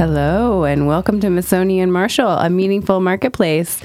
Hello, and welcome to Masoni and Marshall, a meaningful marketplace.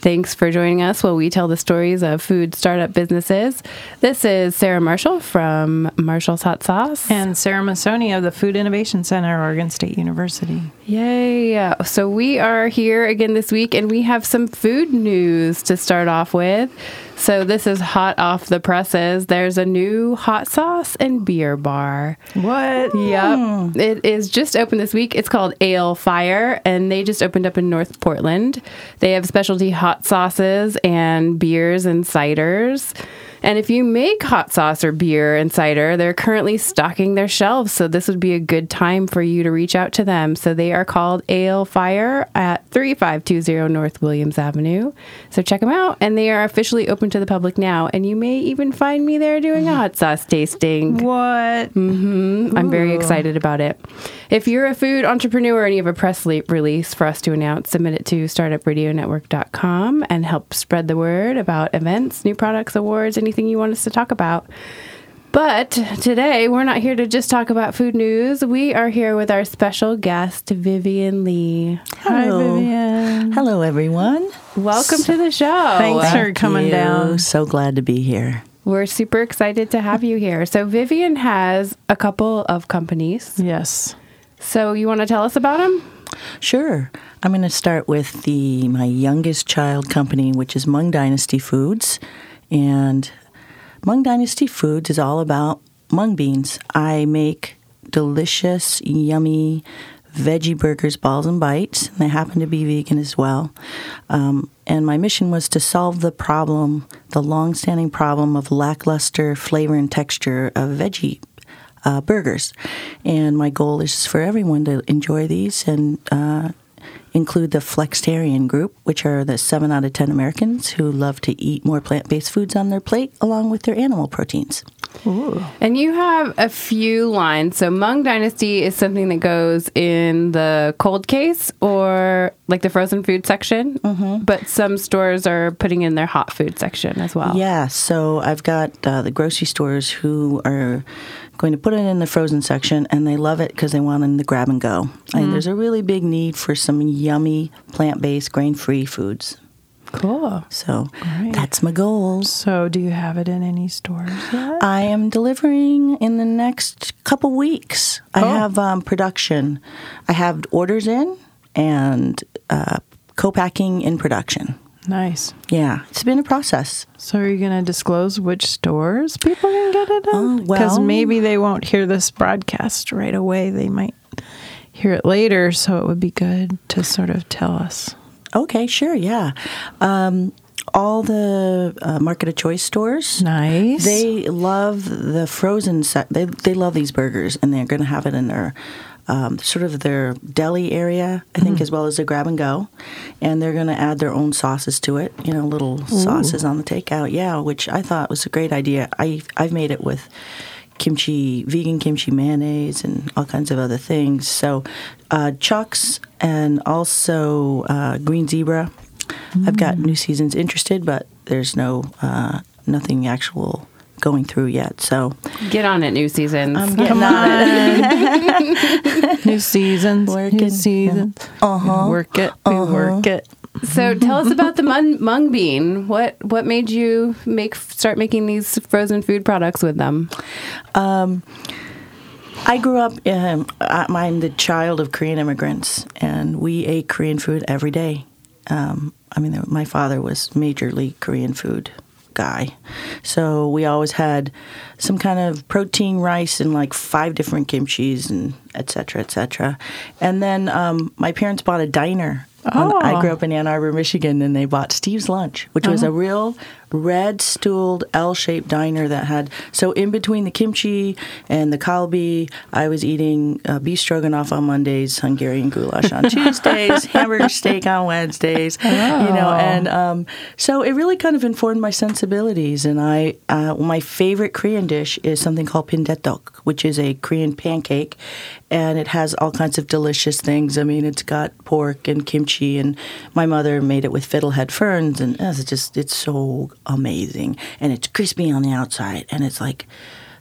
Thanks for joining us while we tell the stories of food startup businesses. This is Sarah Marshall from Marshall's Hot Sauce. And Sarah Masoni of the Food Innovation Center, Oregon State University. Yay! So we are here again this week, and we have some food news to start off with. So this is hot off the presses. There's a new hot sauce and beer bar. What? Yep. It is just open this week. It's called Ale Fire, and they just opened up in North Portland. They have specialty hot sauces and beers and ciders. And if you make hot sauce or beer and cider, they're currently stocking their shelves. So this would be a good time for you to reach out to them. So they are called Ale Fire at 3520 North Williams Avenue. So check them out. And they are officially open to the public now. And you may even find me there doing a hot sauce tasting. What? Mm-hmm. I'm very excited about it. If you're a food entrepreneur and you have a press release for us to announce, submit it to startupradionetwork.com and help spread the word about events, new products, awards, anything you want us to talk about. But today, we're not here to just talk about food news. We are here with our special guest, Vivian Lee. Hi, Hello. Vivian. Hello, everyone. Welcome to the show. Thanks for coming you. down. So glad to be here. We're super excited to have you here. So, Vivian has a couple of companies. Yes. So, you want to tell us about them? Sure. I'm going to start with the my youngest child company, which is Mung Dynasty Foods, and Mung Dynasty Foods is all about mung beans. I make delicious, yummy veggie burgers, balls and bites. And they happen to be vegan as well. Um, and my mission was to solve the problem, the long-standing problem of lackluster flavor and texture of veggie uh, burgers. And my goal is for everyone to enjoy these and uh, include the Flexitarian group, which are the seven out of 10 Americans who love to eat more plant based foods on their plate along with their animal proteins. And you have a few lines. So Mung Dynasty is something that goes in the cold case or like the frozen food section. Mm-hmm. But some stores are putting in their hot food section as well. Yeah, so I've got uh, the grocery stores who are going to put it in the frozen section and they love it because they want it in the grab and go. And there's a really big need for some yummy plant based, grain free foods. Cool. So that's my goal. So, do you have it in any stores yet? I am delivering in the next couple weeks. I have um, production. I have orders in and uh, co-packing in production. Nice. Yeah, it's been a process. So, are you going to disclose which stores people can get it Oh, on? Because well- maybe they won't hear this broadcast right away. They might hear it later. So, it would be good to sort of tell us. Okay, sure, yeah. Um, all the uh, market of choice stores. Nice. They love the frozen set. They they love these burgers, and they're going to have it in their um, sort of their deli area, I think, as well as their grab and go. And they're going to add their own sauces to it. You know, little sauces on the takeout. Yeah, which I thought was a great idea. I I've made it with kimchi, vegan kimchi mayonnaise, and all kinds of other things. So, uh, Chucks and also uh, Green Zebra. I've got new seasons interested, but there's no uh, nothing actual going through yet. So Get on it, new seasons. I'm getting on it. New seasons. Working. New seasons. Uh-huh. Work it. We work it. so tell us about the mung, mung bean. What what made you make start making these frozen food products with them? I grew up. Um, I- I'm the child of Korean immigrants, and we ate Korean food every day. Um, I mean, my father was majorly Korean food guy. So we always had some kind of protein rice and like five different kimchis and et cetera, et cetera. And then um, my parents bought a diner. on- I Oh. grew up in Ann Arbor, Michigan, and they bought Steve's Lunch, which was a real red stooled L shaped diner that had. So in between the kimchi and the kalbi, I was eating uh, beef stroganoff on Mondays, Hungarian goulash on Tuesdays, hamburger steak on Wednesdays. You know, and um, so it really kind of informed my sensibilities. And I, uh, my favorite Korean dish is something called bindaetteok, which is a Korean pancake, and it has all kinds of delicious things. I mean, it's got pork and kimchi, and my mother made it with fiddlehead ferns, and it's just it's so amazing, and it's crispy on the outside, and it's like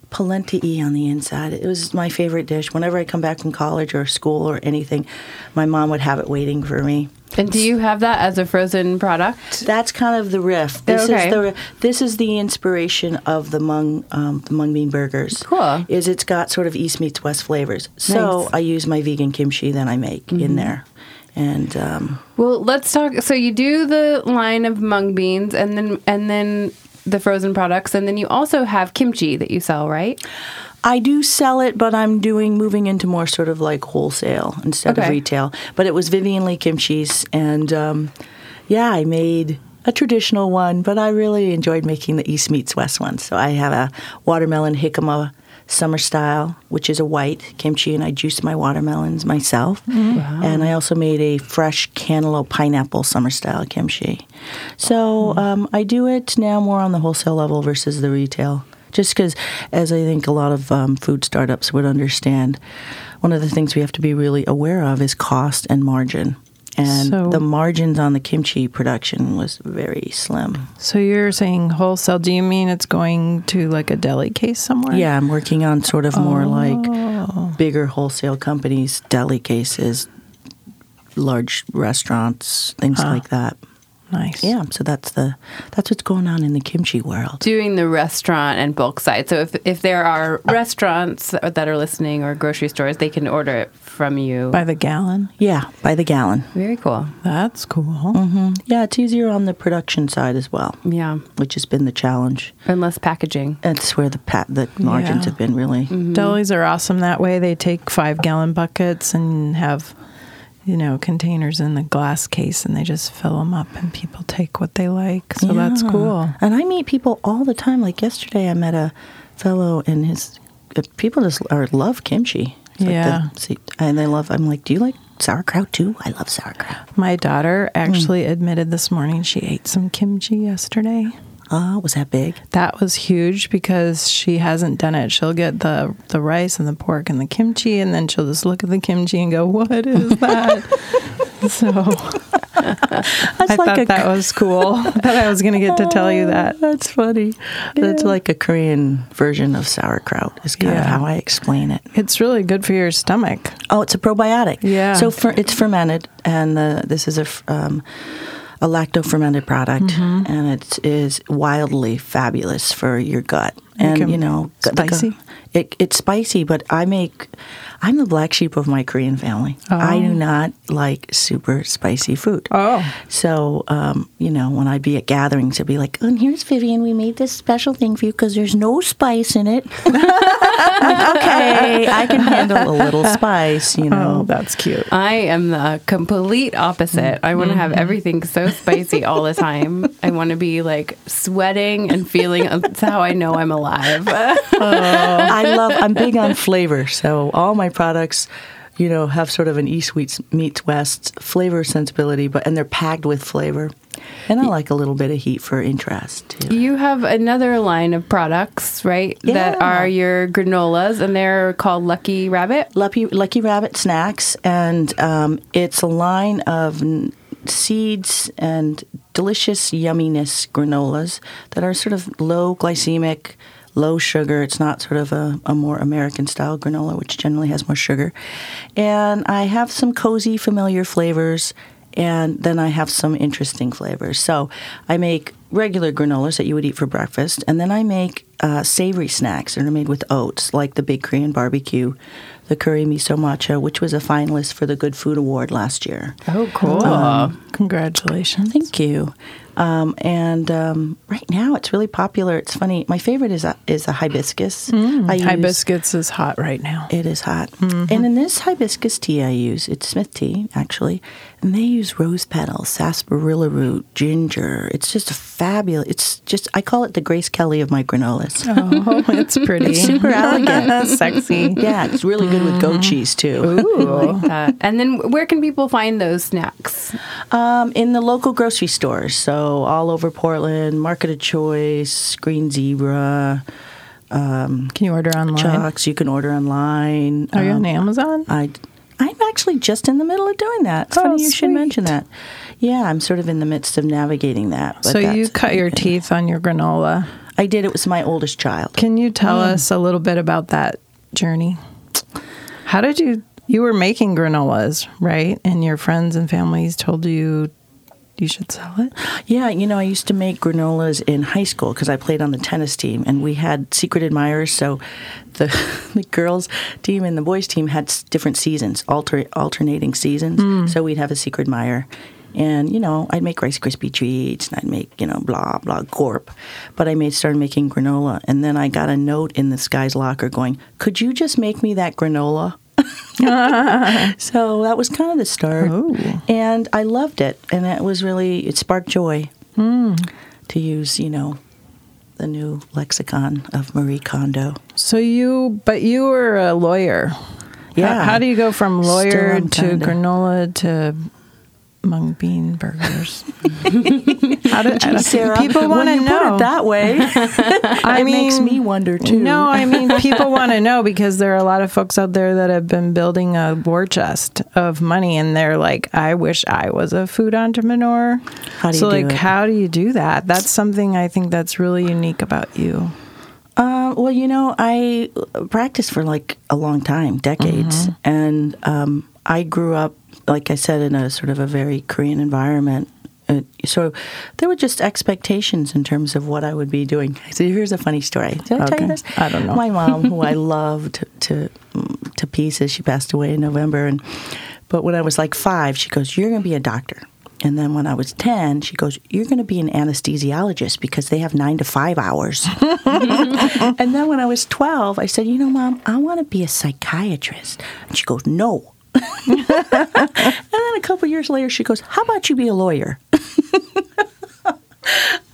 polenta-y on the inside. It was my favorite dish. Whenever I come back from college or school or anything, my mom would have it waiting for me. And do you have that as a frozen product? That's kind of the riff. This Okay. is the this is the inspiration of the mung um, the mung bean burgers. Cool. Is it's got sort of east meets west flavors. So Nice. I use my vegan kimchi that I make in there, and um, Well, let's talk. So you do the line of mung beans, and then and then the frozen products, and then you also have kimchi that you sell, right? I do sell it, but I'm doing moving into more sort of like wholesale instead of retail. But it was Vivian Lee kimchi's, and um, yeah, I made a traditional one, but I really enjoyed making the East meets West one. So I have a watermelon jicama summer style, which is a white kimchi, and I juiced my watermelons myself. And I also made a fresh cantaloupe pineapple summer style kimchi. So um, I do it now more on the wholesale level versus the retail. Just because, as I think a lot of um, food startups would understand, one of the things we have to be really aware of is cost and margin. And So- the margins on the kimchi production was very slim. So you're saying wholesale? Do you mean it's going to like a deli case somewhere? Yeah, I'm working on sort of more oh. like bigger wholesale companies, deli cases, large restaurants, things like that. Nice. Yeah, so that's the that's what's going on in the kimchi world. Doing the restaurant and bulk side. So if if there are restaurants that are listening or grocery stores, they can order it from you. By the gallon. Yeah, by the gallon. Very cool. That's cool. Mm-hmm. Yeah, it's easier on the production side as well, Yeah, which has been the challenge. and less packaging. That's where the pat the margins Yeah. have been really. Mm-hmm. Delis are awesome that way. They take five gallon buckets and have, you know, containers in the glass case and they just fill them up and people take what they like. So that's cool. And I meet people all the time. Like yesterday, I met a fellow and his uh, people just are love kimchi. It's like Yeah. the- see, and they love. I'm like, do you like sauerkraut too? I love sauerkraut. My daughter actually admitted this morning she ate some kimchi yesterday. Oh, was that big? That was huge because she hasn't done it. She'll get the the rice and the pork and the kimchi, and then she'll just look at the kimchi and go, "What is that?" so That's I thought that was cool. that I was going to get to tell you that. That's funny. That's like a Korean version of sauerkraut. Is kind of how I explain it. It's really good for your stomach. Oh, it's a probiotic. Yeah. So fer- it's fermented, and the, this is a. um, a lacto fermented product, Mm-hmm. and it is wildly fabulous for your gut. And Okay. you know, gut- the gut- Spicy? It, it's spicy, but I make. I'm the black sheep of my Korean family. I do not like super spicy food. Oh. So, um, you know, when I'd be at gatherings, it'd be like, and here's Vivian, we made this special thing for you because there's no spice in it. okay, I can handle a little spice, you know. Oh, that's cute. I am the complete opposite. I want to have everything so spicy all the time. I want to be like sweating and feeling. That's how I know I'm alive. I love, I'm big on flavor. So all my products, you know, have sort of an East meets, meets West flavor sensibility, but and they're packed with flavor. And I like a little bit of heat for interest, too. You have another line of products, right? Yeah. That are your granolas, and they're called Lucky Rabbit. Lucky Lucky Rabbit snacks, and um, it's a line of n- seeds and delicious yumminess granolas that are sort of low glycemic, low sugar. It's not sort of a, a more American style granola, which generally has more sugar. And I have some cozy, familiar flavors. And then I have some interesting flavors. So I make regular granolas that you would eat for breakfast, and then I make uh, savory snacks that are made with oats, like the Big Korean Barbecue, the Curry Miso Matcha, which was a finalist for the Good Food Award last year. Oh, cool. Congratulations. Thank you. Um, and um, right now, it's really popular. It's funny. My favorite is a, is a hibiscus. I use- Hibiscus is hot right now. It is hot. And in this hibiscus tea I use, it's Smith tea actually, and they use rose petals, sarsaparilla root, ginger. It's just a fabulous. It's just I call it the Grace Kelly of my granolas. Oh, it's pretty. It's super elegant. Sexy. Yeah, it's really good with goat cheese too. Ooh. Uh, and then where can people find those snacks? Um, in the local grocery stores, so all over Portland, Market of Choice, Green Zebra, Can you order online? Chucks. You can order online. Are you Um, on Amazon? I, I'm actually just in the middle of doing that. It's Oh, funny you should mention that. Yeah, I'm sort of in the midst of navigating that. But so you cut your teeth on your granola. I did. It was my oldest child. Can you tell mm. us a little bit about that journey? How did you you were making granolas, right? And your friends and families told you you should sell it? Yeah, you know, I used to make granolas in high school because I played on the tennis team, and we had secret admirers. So the the girls team and the boys team had different seasons, alter, alternating seasons. Hmm. So we'd have a secret admirer. And you know, I'd make Rice Krispie treats, and I'd make you know blah blah gorp, but I made started making granola, and then I got a note in this guy's locker going, "Could you just make me that granola?" so that was kind of the start, Oh. and I loved it, and it was really it sparked joy hmm. to use, you know, the new lexicon of Marie Kondo. So you but you were a lawyer. Yeah. How, how do you go from lawyer to granola to mung bean burgers? how do, Gee, Sarah, people want to know? Put it that way, I it mean, makes me wonder too. No, I mean people want to know because there are a lot of folks out there that have been building a war chest of money, and they're like, "I wish I was a food entrepreneur." How do so, you do like, it? how do you do that? That's something I think that's really unique about you. Uh, well, you know, I practiced for like a long time, decades, and um, I grew up, like I said, in a sort of a very Korean environment. Uh, so there were just expectations in terms of what I would be doing. So here's a funny story. Did I tell you this? I don't know. My mom, who I loved to to pieces, she passed away in November, and but when I was like five, she goes, "You're going to be a doctor." And then when I was 10, she goes, You're going to be an anesthesiologist because they have nine to five hours. and then when I was 12, I said, You know, mom, I want to be a psychiatrist. And she goes, No. and then a couple years later, she goes, How about you be a lawyer?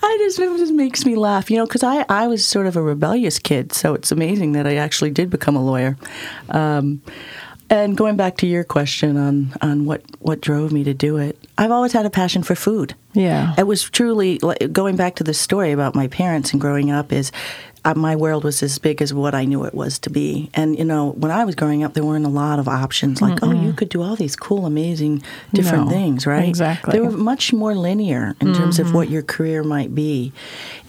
I just it just makes me laugh, you know, because I, I was sort of a rebellious kid, so it's amazing that I actually did become a lawyer. Um, and going back to your question on on what what drove me to do it, I've always had a passion for food. Yeah. It was truly like, going back to the story about my parents and growing up is my world was as big as what I knew it was to be. And you know, when I was growing up, there weren't a lot of options. Like, oh, you could do all these cool, amazing, different No, things, right? exactly. They were much more linear in terms of what your career might be,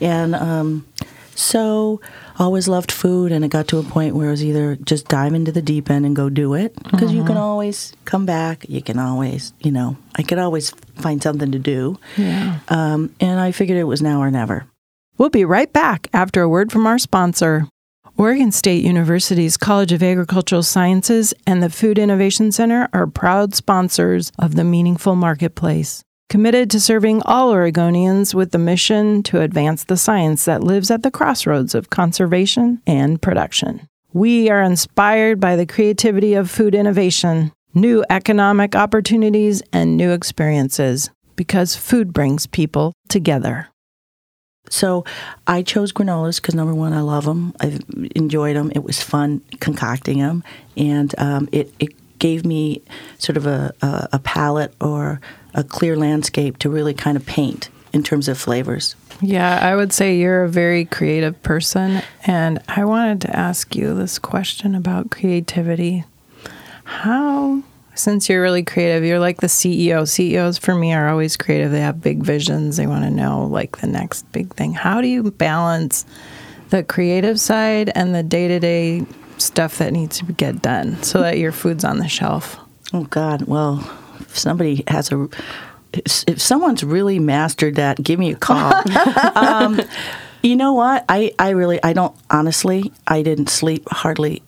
and um, so always loved food. And it got to a point where it was either just dive into the deep end and go do it because you can always come back. You can always, you know, I could always find something to do. Yeah. Um, and I figured it was now or never. We'll be right back after a word from our sponsor. Oregon State University's College of Agricultural Sciences and the Food Innovation Center are proud sponsors of the Meaningful Marketplace, committed to serving all Oregonians with the mission to advance the science that lives at the crossroads of conservation and production. We are inspired by the creativity of food innovation, new economic opportunities, and new experiences because food brings people together. So I chose granolas because number one, I love them. I enjoyed them. It was fun concocting them, and um, it it gave me sort of a, a a palette or a clear landscape to really kind of paint in terms of flavors. Yeah, I would say you're a very creative person. And I wanted to ask you this question about creativity. How, since you're really creative, you're like the CEO. CEOs for me are always creative. They have big visions, they want to know like the next big thing. How do you balance the creative side and the day to day stuff that needs to get done so that your food's on the shelf? Oh God! Well, if somebody has a, if if someone's really mastered that, give me a call. um, you know what? I I really I don't honestly I didn't sleep hardly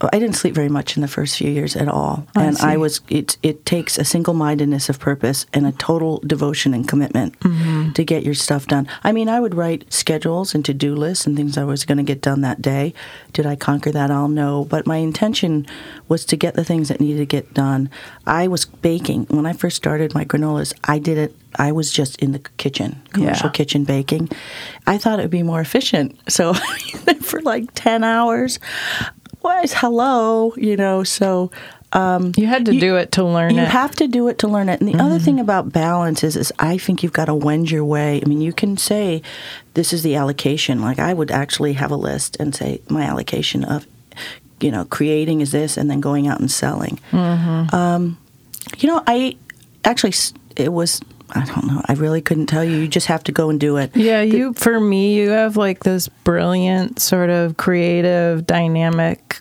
I didn't sleep very much in the first few years at all, I and I was. It it takes a single mindedness of purpose and a total devotion and commitment Mm-hmm. to get your stuff done. I mean, I would write schedules and to do lists and things I was going to get done that day. Did I conquer that I'll know, but my intention was to get the things that needed to get done. I was baking when I first started my granolas. I did it. I was just in the kitchen, commercial Yeah. kitchen baking. I thought it would be more efficient. So for like 10 hours, what? Hello, you know, so um, You had to do it to learn you it. have to do it to learn it. And the other thing about balance is, is I think you've got to wend your way. I mean, you can say, this is the allocation. Like I would actually have a list and say, my allocation of, you know, creating is this, and then going out and selling. Um, you know, I actually, it was, I don't know, I really couldn't tell you. You just have to go and do it. Yeah, you for me, you have like this brilliant sort of creative, dynamic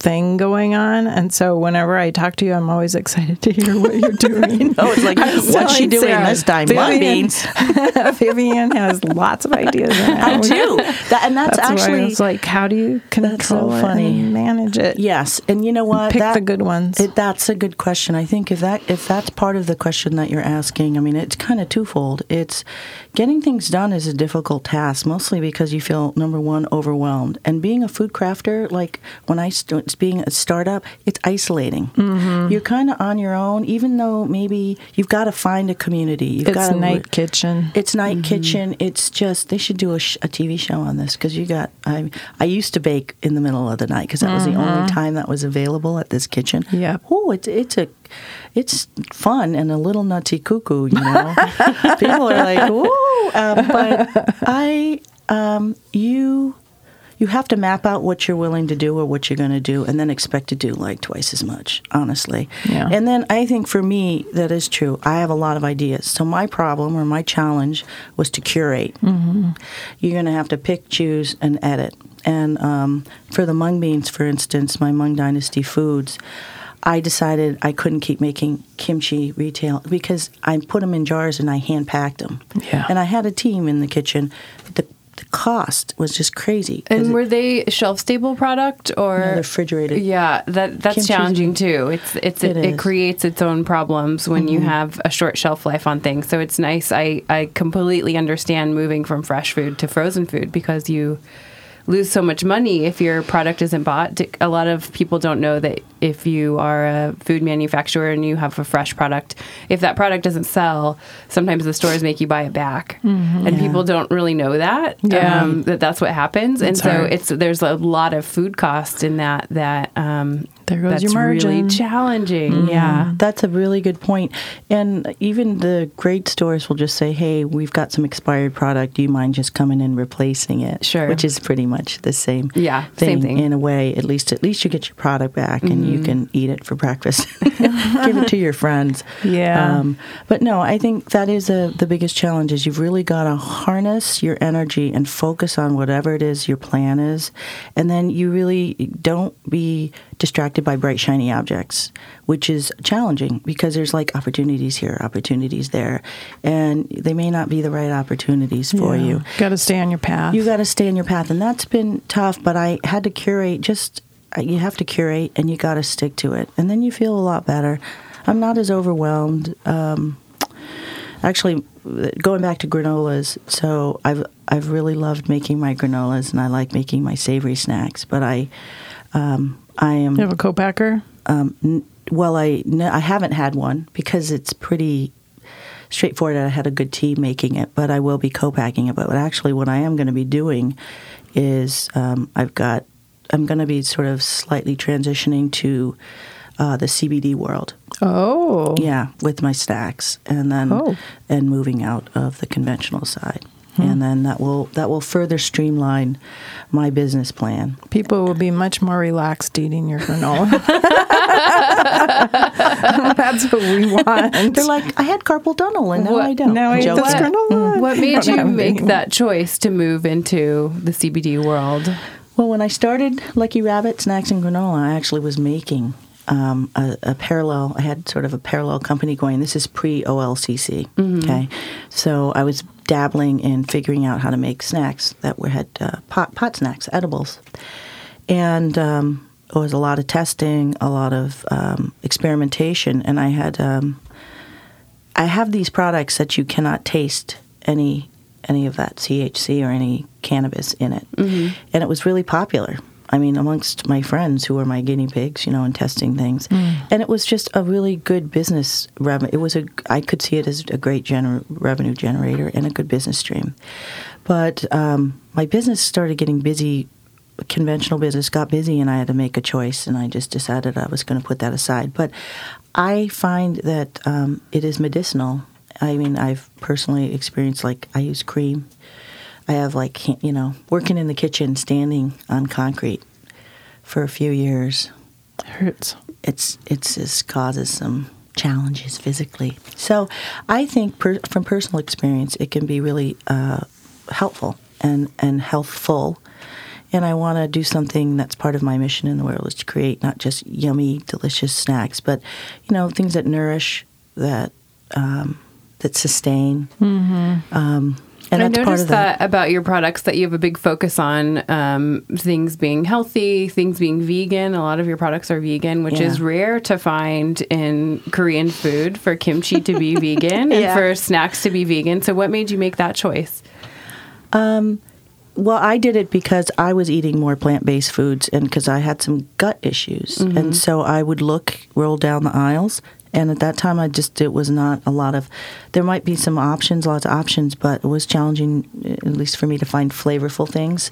thing going on, and so whenever I talk to you, I'm always excited to hear what you're doing. Oh, it's like, what's she doing Sarah, this time? Vivian- beans. Vivian has lots of ideas. I do. That, and that's, That's actually I was like, how do you control so it funny. and manage it? Yes, and you know what? Pick the good ones. It, that's a good question. I think if that if that's part of the question that you're asking, I mean, it's kind of twofold. It's getting things done is a difficult task, mostly because you feel number one overwhelmed, and being a food crafter, like when I st- being a startup, it's isolating. Mm-hmm. You're kind of on your own, even though maybe you've got to find a community. You've it's got a night kitchen. it's night Mm-hmm. kitchen. It's just they should do a, sh- a TV show on this because you got. I I used to bake in the middle of the night because that was the only time that was available at this kitchen. Mm-hmm. Oh, it's it's a it's fun and a little nutty cuckoo. You know, people are like, "Whoa!" Um, but I um, you. You have to map out what you're willing to do or what you're going to do, and then expect to do like twice as much, honestly. Yeah. And then I think for me, that is true. I have a lot of ideas. So my problem or my challenge was to curate. Mm-hmm. You're going to have to pick, choose, and edit. And um, for the mung beans, for instance, my Mung Dynasty Foods, I decided I couldn't keep making kimchi retail because I put them in jars and I hand packed them. Yeah. And I had a team in the kitchen. The, the cost was just crazy. And it- were they shelf stable product or No, refrigerated. Yeah, that that's Kimchi's- challenging too. It's it's It it, it, creates its own problems when you mm-hmm. have a short shelf life on things. So it's nice. I I completely understand moving from fresh food to frozen food because you lose so much money if your product isn't bought. A lot of people don't know that if you are a food manufacturer and you have a fresh product, if that product doesn't sell, sometimes the stores make you buy it back, and people don't really know that. Yeah. um, that that's what happens, and so hard. it's there's a lot of food cost in that that um, There goes that's your really margin. challenging. Yeah. That's a really good point. And even the great stores will just say, hey, we've got some expired product. Do you mind just coming and replacing it? Sure. Which is pretty much the same Yeah, thing, same thing. in a way. At least at least you get your product back and Mm-hmm. you can eat it for breakfast. Give it to your friends. Yeah. Um, but no, I think that is a, the biggest challenge is you've really got to harness your energy and focus on whatever it is your plan is. And then you really don't be distracted by bright, shiny objects, which is challenging because there's like opportunities here, opportunities there. And they may not be the right opportunities for you. Got to stay on your path. You got to stay in your path, and that's been tough. But I had to curate. Just uh, you have to curate, and you got to stick to it, and then you feel a lot better. I'm not as overwhelmed. Um, actually, going back to granolas, so I've I've really loved making my granolas, and I like making my savory snacks. But I, um, I am you have a co-packer. um, n- well, I n- I haven't had one because it's pretty straightforward. I had a good team making it, but I will be co-packing it. But actually, what I am going to be doing is um, I've got I'm going to be sort of slightly transitioning to uh, the CBD world. Oh. Yeah, with my stacks, and then Oh. and moving out of the conventional side. Hmm. And then that will that will further streamline my business plan. People will be much more relaxed eating your granola. That's what we want. They're like, I had carpal tunnel, and now What- I don't. now I eat Joke. this granola. Hmm. What made you make any. that choice to move into the CBD world? Well, when I started Lucky Rabbit Snacks and Granola, I actually was making um, a, a parallel. I had sort of a parallel company going. This is pre OLCC. Mm-hmm. Okay, so I was dabbling in figuring out how to make snacks that were had uh, pot pot snacks, edibles, and um, it was a lot of testing, a lot of um, experimentation, and I had um, I have these products that you cannot taste any any of that THC or any cannabis in it, Mm-hmm. and it was really popular. I mean, amongst my friends who were my guinea pigs, you know, and testing things, and it was just a really good business revenue. It was a I could see it as a great gener- revenue generator and a good business stream, but um, my business started getting busy conventional business got busy and I had to make a choice and I just decided I was going to put that aside. But I find that um, it is medicinal. I mean, I've personally experienced like I use cream. I have like you know working in the kitchen, standing on concrete for a few years. Hurts. It's it's just causes some challenges physically. So I think per, from personal experience, it can be really uh, helpful and and healthful and I want to do something that's part of my mission in the world is to create not just yummy, delicious snacks, but you know things that nourish, that um, that sustain. Mm-hmm. Um, and I noticed that that. about your products that you have a big focus on um, things being healthy, things being vegan. A lot of your products are vegan, which Yeah. is rare to find in Korean food for kimchi to be vegan and for snacks to be vegan. So, what made you make that choice? Well, I did it because I was eating more plant-based foods, and because I had some gut issues, and so I would look, roll down the aisles, and at that time, I just it was not a lot of. There might be some options, lots of options, but it was challenging, at least for me, to find flavorful things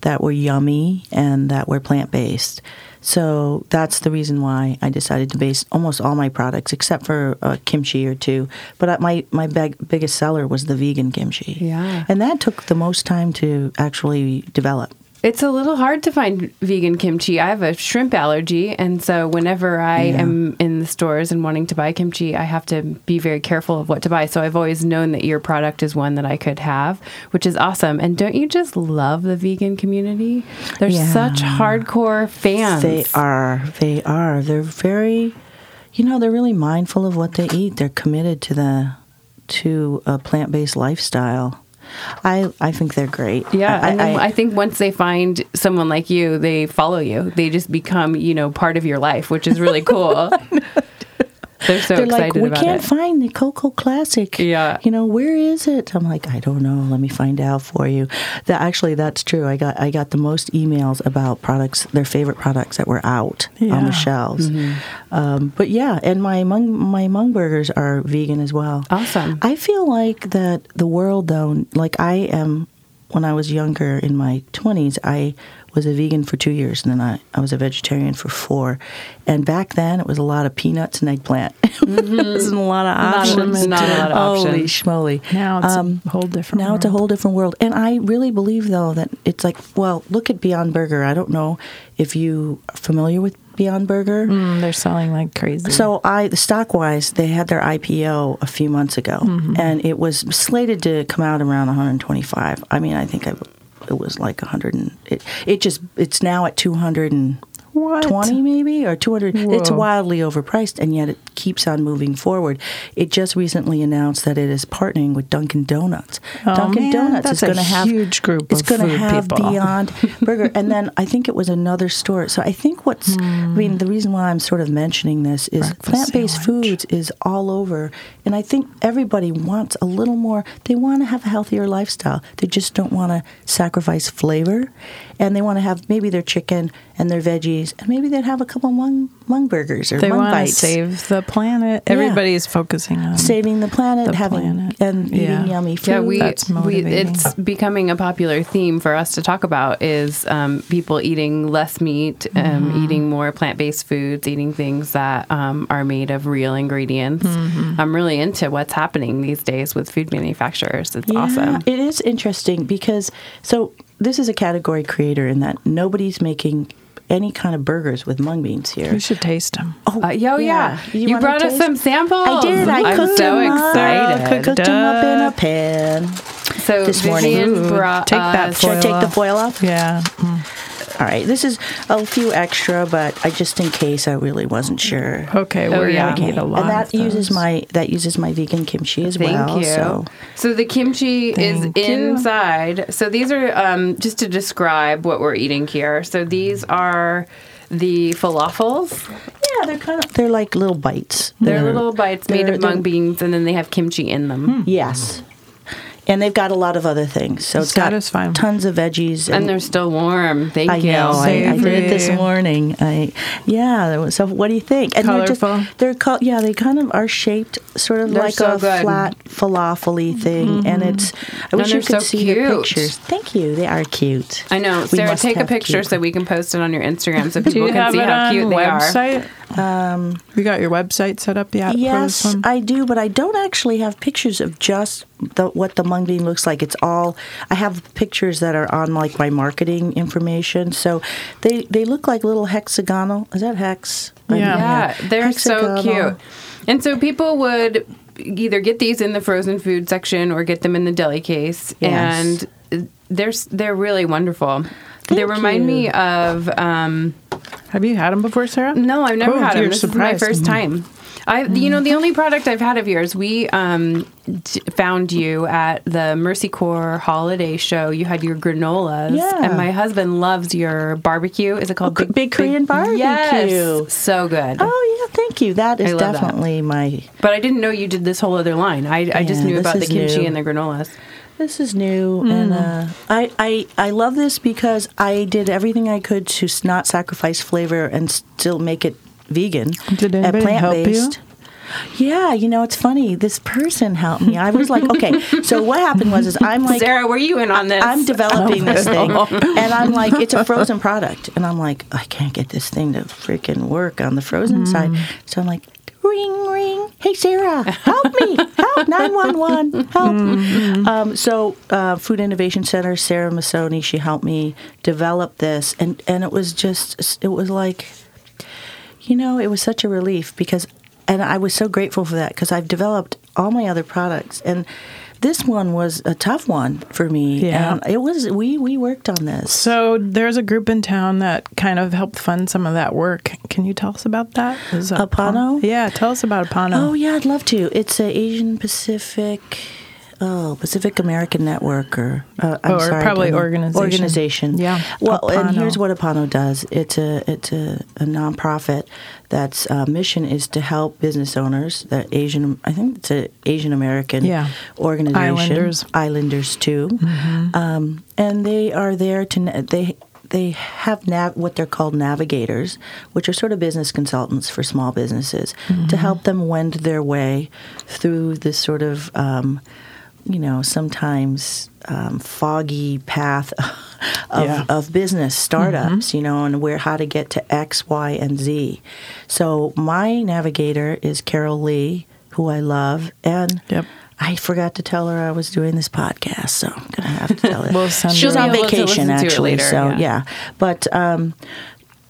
that were yummy and that were plant-based. So that's the reason why I decided to base almost all my products, except for uh, kimchi or two. But my my big, biggest seller was the vegan kimchi. Yeah. and that took the most time to actually develop. It's a little hard to find vegan kimchi. I have a shrimp allergy, and so whenever I Yeah. am in the stores and wanting to buy kimchi, I have to be very careful of what to buy. So I've always known that your product is one that I could have, which is awesome. And don't you just love the vegan community? They're Yeah. such hardcore fans. They are. They are. They're very, you know, they're really mindful of what they eat. They're committed to the to a plant based lifestyle. I I think they're great. Yeah, I, I- I, think once they find someone like you, they follow you. They just become, you know, part of your life, which is really cool. They're so they're excited like, we can't it. find the Coco Classic. Yeah. you know, where is it? I'm like, I don't know. Let me find out for you. That actually, that's true. I got I got the most emails about products, their favorite products that were out on the shelves. Mm-hmm. Um, but yeah, and my mung my mung burgers are vegan as well. Awesome. I feel like that the world though, like I am when I was younger in my 20s, I was a vegan for 2 years and then I, I was a vegetarian for 4. And back then it was a lot of peanuts and eggplant. it wasn't a lot of options. not a lot of Holy options. schmoly. Now it's Um, a whole different. now it's a whole different world. And I really believe, though, that it's like, well, look at Beyond Burger. I don't know if you are familiar with Beyond Burger. Mm, they're selling like crazy. So I, the stock wise, they had their IPO a few months ago, Mm-hmm. and it was slated to come out around 125. I mean, I think I, it was like 100. And, it it just it's now at 220 What? maybe or 200. It's wildly overpriced, and yet it keeps on moving forward. It just recently announced that it is partnering with Dunkin' Donuts. Oh, Dunkin' man, Donuts is going to have a huge group It's gonna have people. Beyond Burger, and then I think it was another store. So I think what's I mean hmm. the reason why I'm sort of mentioning this is Breakfast plant-based sandwich. foods is all over, and I think everybody wants a little more. They want to have a healthier lifestyle. They just don't want to sacrifice flavor, and they want to have maybe their chicken and their veggies, and maybe they'd have a couple mung mung burgers or they mung want to bites. save the planet. Everybody's focusing on Saving the planet, the having planet. and eating Yeah. yummy food. Yeah, we, That's we it's becoming a popular theme for us to talk about is um, people eating less meat, um, Mm-hmm. eating more plant based foods, eating things that um, are made of real ingredients. Mm-hmm. I'm really into what's happening these days with food manufacturers. It's Yeah, awesome. It is interesting because so this is a category creator in that nobody's making any kind of burgers with mung beans here. You should taste them. Oh, Uh, yo, yeah. You, wanna brought us some samples. I did. I I'm cooked so them up. excited. Cooked them up in a pan. So this morning. Vivian Ooh, brought take that us- Should I Foil take the off. foil off? Yeah. Mm. All right. This is a few extra, but I just in case I really wasn't sure. Okay, Oh, we're yeah. gonna eat a lot. and that of uses my that uses my vegan kimchi as well. Thank well. you. So So, the kimchi Thank is you. inside. So these are um, just to describe what we're eating here. So these are the falafels. Yeah, they're kind of they're like little bites. They're little bites made they're- of mung beans, and then they have kimchi in them. Yes. And they've got a lot of other things. So it's Satisfying. got tons of veggies. And they're still warm. Thank I you. know. I, I did it this morning. I yeah. So what do you think? And they're Colorful. just they're called yeah. They kind of are shaped sort of They're like so a good. flat falafel thing, mm-hmm. and it's. I wish you could so see the pictures. Thank you. They are cute. I know. Sarah, take a picture cute so we can post it on your Instagram so people you can see how on cute they are. Website? Um, you got your website set up yet? for this Yes, one? I do, but I don't actually have pictures of just the, what the mung bean looks like. It's all I have pictures that are on like my marketing information. So they they look like little hexagonal. Is that hex? Yeah. Yeah, they're so cute. And so people would either get these in the frozen food section or get them in the deli case, Yes. and they're they're really wonderful. They remind me of um, Have you had them before, Sarah? no, I've never Cool, had them. This is my first time. I, you know, the only product I've had of yours, we um, d- found you at the Mercy Corps holiday show. You had your granolas, Yeah. and my husband loves your barbecue. Is it called Oh, Big Korean barbecue. Yes, so good. Oh yeah, thank you. That is love that. definitely my. But I didn't know you did this whole other line. I, I just knew about the kimchi new. and the granolas. This is new, and uh, I, I I love this because I did everything I could to not sacrifice flavor and still make it vegan. Did and anybody help you? plant-based. Yeah, you know it's funny. This person helped me. I was like, okay. So what happened was, is I'm like, Sarah, were you in on this? I'm developing this thing, and I'm like, it's a frozen product, and I'm like, I can't get this thing to freaking work on the frozen side. So I'm like, ring, ring, hey Sarah, help me, help nine one one, help. Um, so uh, Food Innovation Center, Sarah Masoni, she helped me develop this, and and it was just, it was like, you know, it was such a relief because, and I was so grateful for that because I've developed all my other products. And. This one was a tough one for me. Yeah. And it was we we worked on this. So there's a group in town that kind of helped fund some of that work. Can you tell us about that? Is it Apano? Yeah, tell us about Apano. Oh yeah, I'd love to. It's a Asian Pacific, oh Pacific American Network or uh, I'm Or sorry, probably organization. Organization. Yeah, Well, and here's what Apano does. It's a it's a, a nonprofit that's uh, mission is to help business owners. The Asian, I think it's an Asian American Yeah. organization. Islanders. Islanders too, um, and they are there to they. They have nav- what they're called navigators, which are sort of business consultants for small businesses, to help them wend their way through this sort of, um, you know, sometimes um, foggy path of, Yeah. of business startups, you know, and where how to get to X, Y, and Z. So my navigator is Carol Lee, who I love, and Yep. I forgot to tell her I was doing this podcast, so I'm gonna have to tell her. We'll send She's her- on You'll have to vacation actually, later, so yeah. yeah. But um,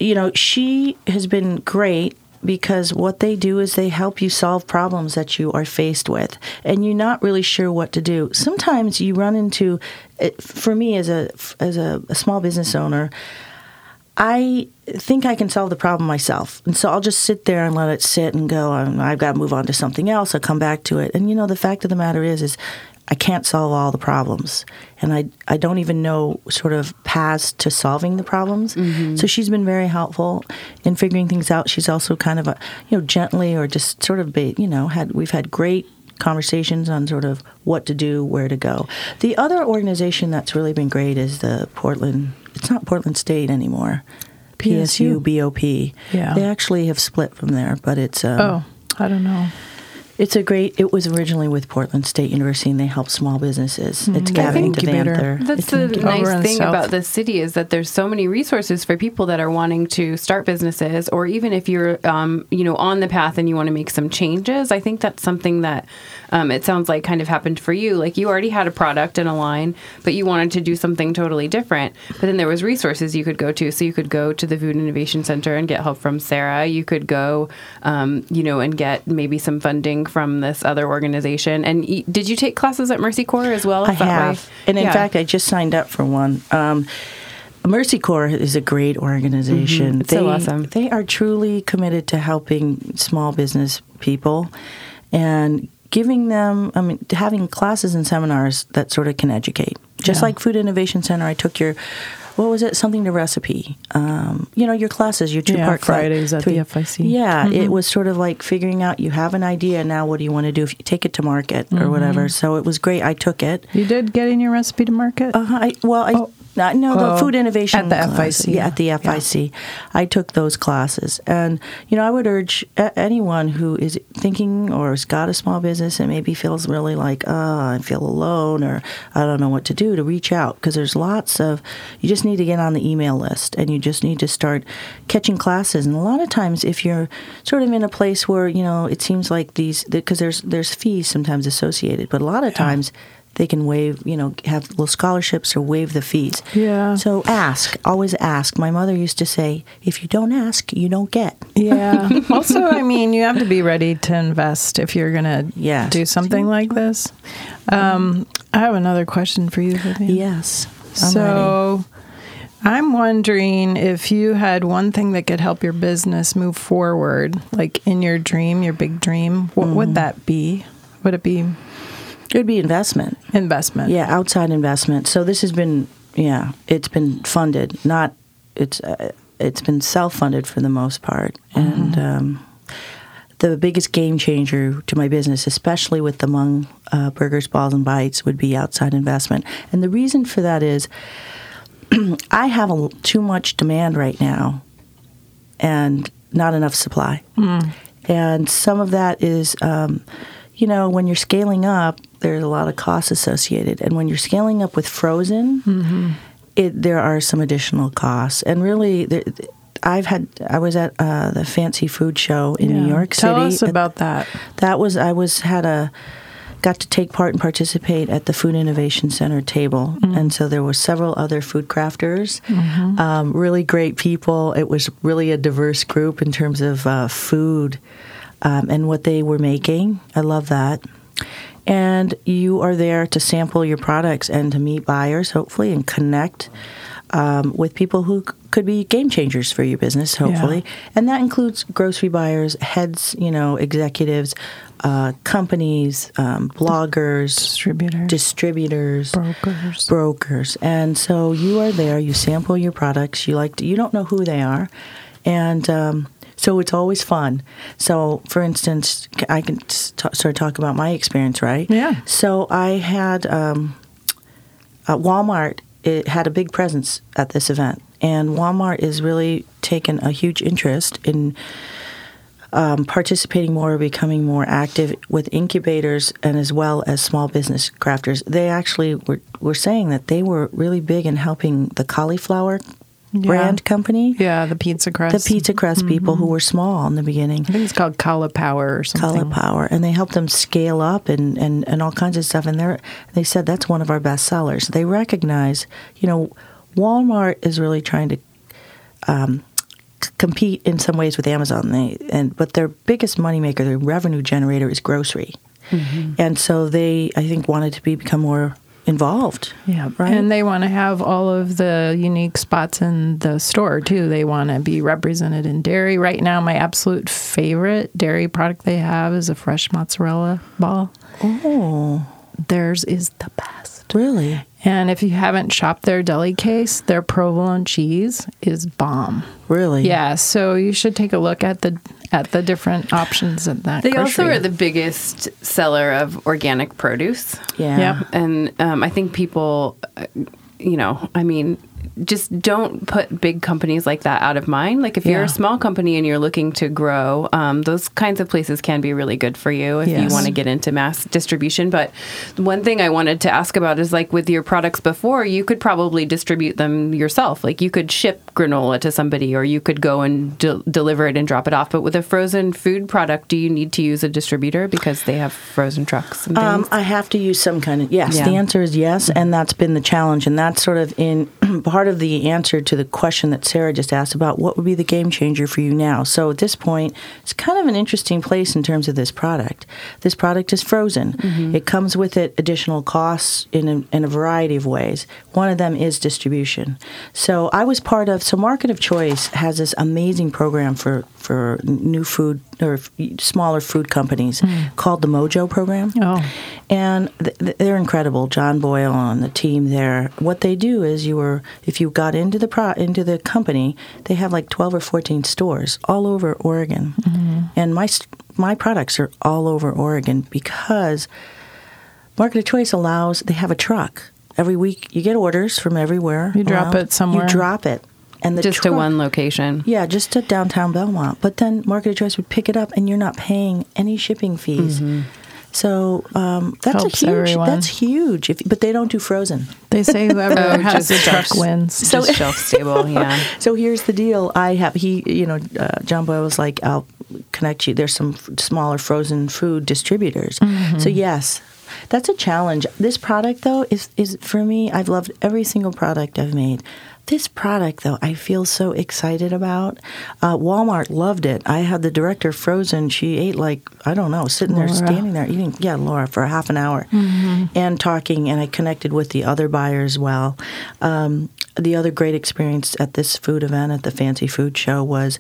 you know, she has been great because what they do is they help you solve problems that you are faced with, and you're not really sure what to do. Sometimes you run into, for me as a as a, a small business owner. I think I can solve the problem myself. And so I'll just sit there and let it sit and go, "Um, I've got to move on to something else. I'll come back to it. And you know, the fact of the matter is, is I can't solve all the problems. And I, I don't even know sort of paths to solving the problems. So she's been very helpful in figuring things out. She's also kind of a, you know, gently or just sort of, be, you know, had, we've had great conversations on sort of what to do, where to go. The other organization that's really been great is the Portland, it's not Portland State anymore. PSU, PSU. BOP. Yeah. They actually have split from there, but it's um, Oh, I don't know. It's a great. It was originally with Portland State University, and they help small businesses. It's Gavin Incubator. Devanther. That's It's the an Over in nice thing south. about this city is that there's so many resources for people that are wanting to start businesses, or even if you're, um, you know, on the path and you want to make some changes. I think that's something that um, it sounds like kind of happened for you. Like you already had a product and a line, but you wanted to do something totally different. But then there was resources you could go to. So you could go to the Food Innovation Center and get help from Sarah. You could go, um, you know, and get maybe some funding from this other organization. And y- did you take classes at Mercy Corps as well? I Is that why- have, and in Yeah. fact, I just signed up for one. Um, Mercy Corps is a great organization. Mhm. It's so awesome. They are truly committed to helping small business people and giving them, I mean, having classes and seminars that sort of can educate. Just Yeah. like Food Innovation Center, I took your what was it? Something to recipe. Um, you know, your classes, your two Yeah, part Fridays at three, the FIC. Yeah, it was sort of like figuring out you have an idea now. What do you want to do? If you take it to market or whatever. So it was great. I took it. You did getting your recipe to market? Uh, I, well, I uh, no the Oh, food innovation at the classes. FIC. Yeah, at the FIC, I took those classes, and you know, I would urge a- anyone who is thinking or has got a small business and maybe feels really like, oh, I feel alone or I don't know what to do, to reach out because there's lots of. You just need to get on the email list, and you just need to start catching classes. And a lot of times, if you're sort of in a place where you know it seems like these, because there's there's fees sometimes associated, but a lot of times they can waive, you know, have little scholarships or waive the fees. Yeah. So ask, always ask. My mother used to say, if you don't ask, you don't get. Yeah. also, I mean, you have to be ready to invest if you're going to Yes. do something like this. Um, I have another question for you, Vivian. Yes. I'm ready. so, I'm wondering if you had one thing that could help your business move forward, like in your dream, your big dream, what Mm-hmm. would that be? Would it be it would be investment. investment? Yeah, outside investment. So this has been, yeah, it's been funded. Not, it's, uh, it's been self-funded for the most part, and um, the biggest game changer to my business, especially with the Mung uh, Burgers, Balls, and Bites, would be outside investment. And the reason for that is, I have a, too much demand right now, and not enough supply. And some of that is, um, you know, when you're scaling up, there's a lot of costs associated. And when you're scaling up with frozen, it, there are some additional costs. And really, there, I've had, I was at uh, the Fancy Food Show in Yeah. New York City. Tell us about that. That was I was had a got to take part and participate at the Food Innovation Center table, and so there were several other food crafters, um, really great people. It was really a diverse group in terms of uh, food um, and what they were making. I love that. And you are there to sample your products and to meet buyers, hopefully, and connect um, with people who c- could be game changers for your business, hopefully. And that includes grocery buyers, heads, you know, executives, uh, companies, um, bloggers, Distributors. distributors, Brokers. brokers. And so you are there. You sample your products. You like to, you don't know who they are, and um, so it's always fun. So, for instance, I can t- sort of talk about my experience, right? Yeah. So I had um, uh, Walmart. It had a big presence at this event, and Walmart is really taken a huge interest in um, participating more, becoming more active with incubators and as well as small business crafters. They actually were, were saying that they were really big in helping the cauliflower brand company, Yeah, the pizza crust. the Pizza Crust people who were small in the beginning. I think it's called Cauliflower or something. Caulipower, and they helped them scale up and, and, and all kinds of stuff. And they they said that's one of our best sellers. They recognize, you know, Walmart is really trying to um, c- compete in some ways with Amazon. They and but their biggest moneymaker, their revenue generator, is grocery. And so they, I think, wanted to be become more involved. Yeah, Right. and they want to have all of the unique spots in the store too. They want to be represented in dairy. Right now, my absolute favorite dairy product they have is a fresh mozzarella ball. Oh, Theirs is the best. really? And if you haven't shopped their deli case, their provolone cheese is bomb. Really? Yeah, so you should take a look at the at the different options at that. They also are the biggest seller of organic produce. Yeah. Yep. And um, I think people, uh, you know, I mean, just don't put big companies like that out of mind. Like if you're a small company and you're looking to grow, um, those kinds of places can be really good for you if you want to get into mass distribution. But one thing I wanted to ask about is like with your products before, you could probably distribute them yourself. Like you could ship granola to somebody or you could go and de- deliver it and drop it off. But with a frozen food product, do you need to use a distributor because they have frozen trucks and? Um, I have to use some kind of yes. Yeah. The answer is yes, and that's been the challenge, and that's sort of in part of the answer to the question that Sarah just asked about what would be the game changer for you now. So at this point, it's kind of an interesting place in terms of this product. This product is frozen. It comes with it additional costs in a, in a variety of ways. One of them is distribution. So I was part of. So Market of Choice has this amazing program for for new food or f- smaller food companies hmm. called the Mojo program. Oh. and th- they're incredible. John Boyle and the team there. What they do is you were if you got into the pro into the company, they have like twelve or fourteen stores all over Oregon, mm-hmm. and my my products are all over Oregon because Market of Choice allows they have a truck every week. You get orders from everywhere. You drop around. it somewhere. You drop it, and the Just to one location. yeah, just to downtown Belmont. But then Market of Choice would pick it up, and you're not paying any shipping fees. So um, that's Helps a huge. everyone. That's huge. If, but they don't do frozen. They say whoever Oh, has the just truck shelves. wins. Just shelf stable, yeah. So here's the deal. I have he. You know, uh, John Boy was like, "I'll connect you." There's some f- smaller frozen food distributors. So yes. That's a challenge. This product, though, is, is for me. I've loved every single product I've made. This product, though, I feel so excited about. Uh, Walmart loved it. I had the director frozen. She ate like I don't know, sitting there, standing there eating. Yeah, Laura for a half an hour, and talking. And I connected with the other buyers well. Um, the other great experience at this food event at the Fancy Food Show was.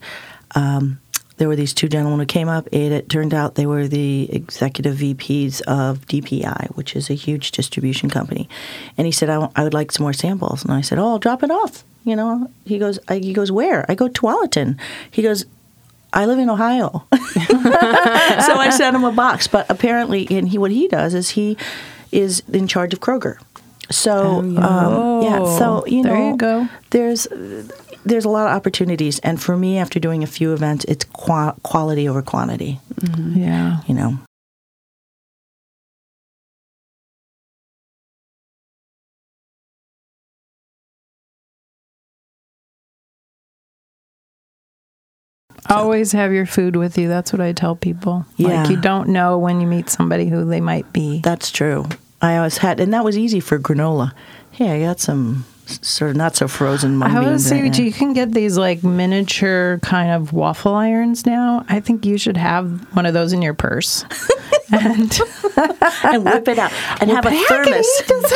Um, there were these two gentlemen who came up, ate it. Turned out they were the executive VPs of DPI, which is a huge distribution company. And he said, I, w- I would like some more samples. And I said, Oh, I'll drop it off. You know, he goes, I, he goes, where? I go, to Tualatin. He goes, I live in Ohio. so I sent him a box. But apparently, and he, what he does is he is in charge of Kroger. So um, yeah, so you Oh, There know, you go. there's there's a lot of opportunities, and for me, after doing a few events, it's qua- quality over quantity. Yeah. You know, Always have your food with you. That's what I tell people. Yeah. Like you don't know when you meet somebody who they might be. that's true. I always had, and that was easy for granola. Hey, I got some sort of not so frozen mung I was saying right you can get these like miniature kind of waffle irons now. I think you should have one of those in your purse. and and whip it out and have a thermos.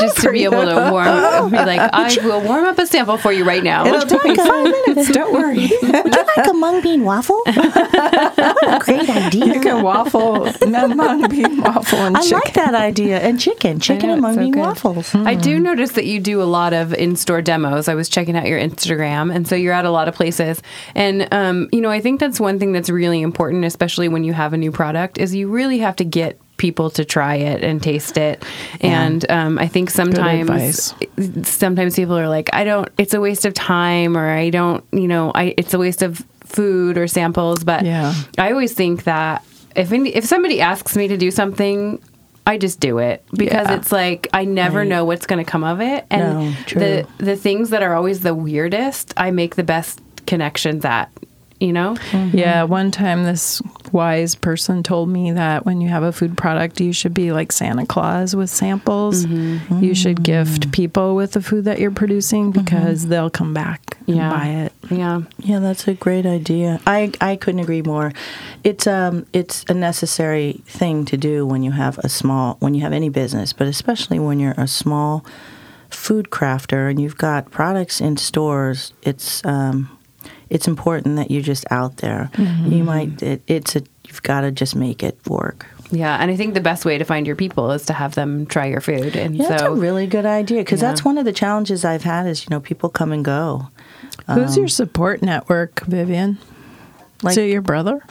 Just to be able to warm, be like, I will warm up a sample for you right now. It'll take five minutes. don't worry. Would you like a mung bean waffle? what a great idea! You can waffle, no, mung bean waffle and I chicken. like that idea. And chicken, chicken know, and mung so bean good. waffles. Mm-hmm. I do notice that you do a lot of in-store demos. I was checking out your Instagram, and so you're at a lot of places. And um, you know, I think that's one thing that's really important, especially when you have a new product, is you really have to get people to try it and taste it. And um, I think sometimes sometimes people are like, I don't. It's a waste of time, or I don't. You know, I it's a waste of food or samples. But Yeah. I always think that if any, if somebody asks me to do something. I just do it because Yeah. it's like I never know what's going to come of it, and No, the the things that are always the weirdest, I make the best connections at. You know, Yeah, one time this wise person told me that when you have a food product, you should be like Santa Claus with samples. You should gift people with the food that you're producing because they'll come back and Yeah. buy it. yeah, Yeah, that's a great idea. I, I couldn't agree more. It's um it's a necessary thing to do when you have a small when you have any business, but especially when you're a small food crafter and you've got products in stores. It's um it's important that you're just out there. You mm-hmm. might it, it's a you've got to just make it work. yeah. And I think the best way to find your people is to have them try your food. And Yeah, that's a really good idea because Yeah. that's one of the challenges I've had is you know people come and go. Who's your um, support network, Vivian? Like Is it your brother?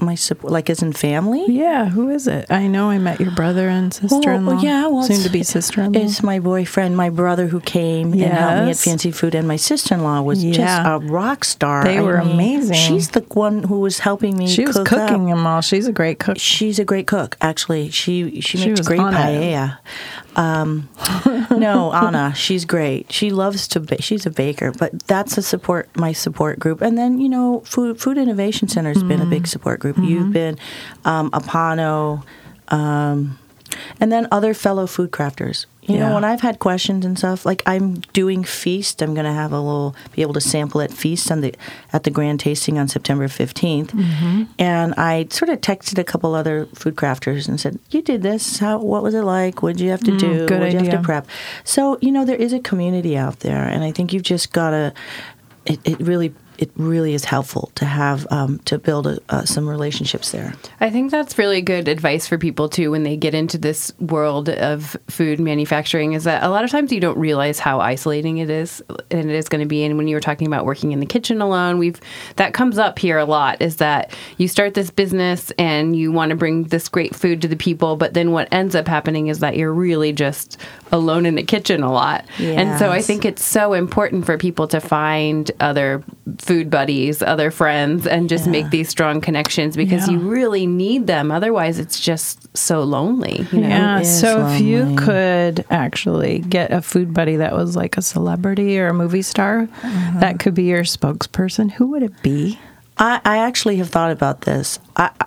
My support, like as in family. Yeah, who is it? I know I met your brother and sister in law. Well, yeah, well, soon to be sister in law. It's my boyfriend, my brother who came and helped me at Fancy Food, and my sister in law was just a rock star. They were amazing. She's the one who was helping me. She was cook cooking Up. them all. She's a great cook. She's a great cook, actually. She she, She makes great on it. Um, no, Anna, she's great. She loves to. Ba- she's a baker, but that's a support my support group. And then you know, Food Food Innovation Center has been a Mm-hmm. big support group. You've been um, Apano, um, and then other fellow food crafters. You Yeah. know, when I've had questions and stuff, like I'm doing Feast, I'm going to have a little, be able to sample at Feast on the at the grand tasting on September 15th. Mm-hmm. And I sort of texted a couple other food crafters and said, "You did this. How? What was it like? What did you have to do? Mm, good what did you have to prep?" So you know, there is a community out there, and I think you've just got to. It, it really it really is helpful to have um, to build a, uh, some relationships there. I think that's really good advice for people too when they get into this world of food manufacturing. Is that a lot of times you don't realize how isolating it is, and it is going to be. And when you were talking about working in the kitchen alone, we've that comes up here a lot. Is that you start this business and you want to bring this great food to the people, but then what ends up happening is that you're really just alone in the kitchen a lot. And so I think it's so important for people to find other food buddies, other friends, and just make these strong connections because Yeah. you really need them. Otherwise, it's just so lonely. You know? Yeah. is So if you could actually get a food buddy that was like a celebrity or a movie star, uh-huh. that could be your spokesperson. Who would it be? I, I actually have thought about this. I, I-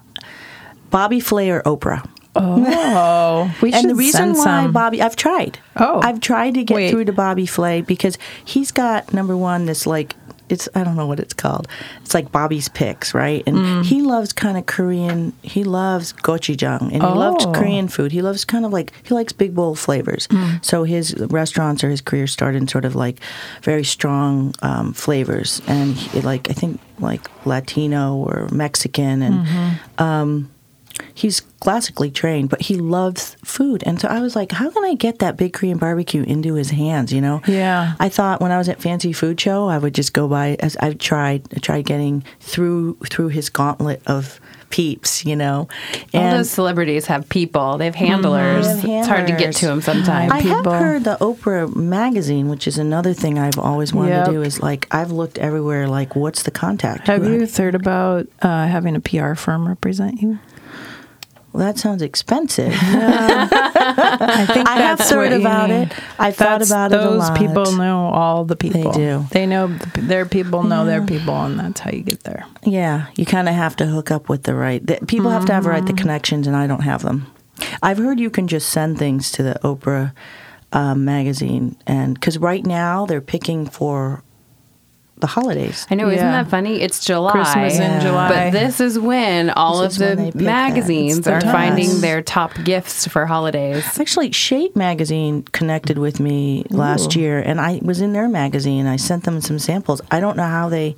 Bobby Flay or Oprah. Oh, we should and the reason send why some. Bobby, I've tried. Oh. I've tried to get Wait. through to Bobby Flay because he's got number one this like it's I don't know what it's called. It's like Bobby's Picks, right? And Mm. he loves kind of Korean. He loves gochujang and he loves Oh. Korean food. He loves kind of like he likes big bowl flavors. Mm. So his restaurants or his career started in sort of like very strong um, flavors and he, like I think like Latino or Mexican and Mm-hmm. um, he's classically trained, but he loves food. And so I was like, how can I get that big Korean barbecue into his hands? You know? Yeah. I thought when I was at Fancy Food Show, I would just go by. As I've tried, I tried getting through through his gauntlet of peeps. You know, All those celebrities have people. They have handlers. They have It's hard to get to them sometimes. I have heard the Oprah magazine, which is another thing I've always wanted Yep. to do. Is like I've looked everywhere. Like, what's the contact? Have you thought about uh, having a PR firm represent you? Well, that sounds expensive. I think I have thought about it. I've thought about it a Those lot. people know all the people. They do. They know their people know their people, and that's how you get there. Yeah, you kind of have to hook up with the right. The, people have to have the right Mm-hmm. the connections, and I don't have them. I've heard you can just send things to the Oprah um, magazine, and because right now they're picking for the holidays. I know, isn't that funny? It's July. Christmas in July. But this is when all This of the they pick that. magazines are time. finding their top gifts for holidays. Actually, Shape magazine connected with me last Ooh. year, and I was in their magazine. I sent them some samples. I don't know how they.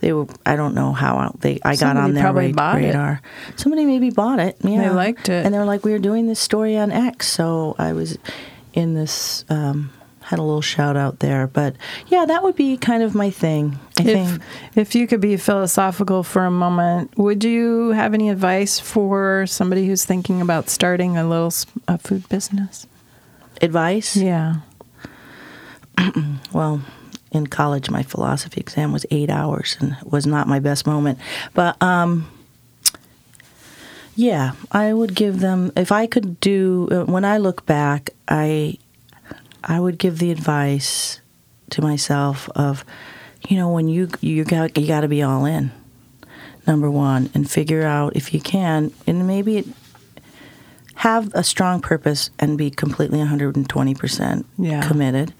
They were. I don't know how they. I got on their probably ra- bought it. radar. Somebody maybe bought it. Yeah, they liked it. and they were like, "We were doing this story on X," so I was in this. Um, had a little shout out there, but yeah, that would be kind of my thing. I If think. if you could be philosophical for a moment, would you have any advice for somebody who's thinking about starting a little a food business? Advice? Yeah. well, in college, my philosophy exam was eight hours and it was not my best moment. But um, yeah, I would give them if I could do. Uh, when I look back, I I would give the advice to myself of, you know, when you you got you got to be all in. Number one, and figure out if you can, and maybe it, have a strong purpose and be completely 120 percent Yeah. committed.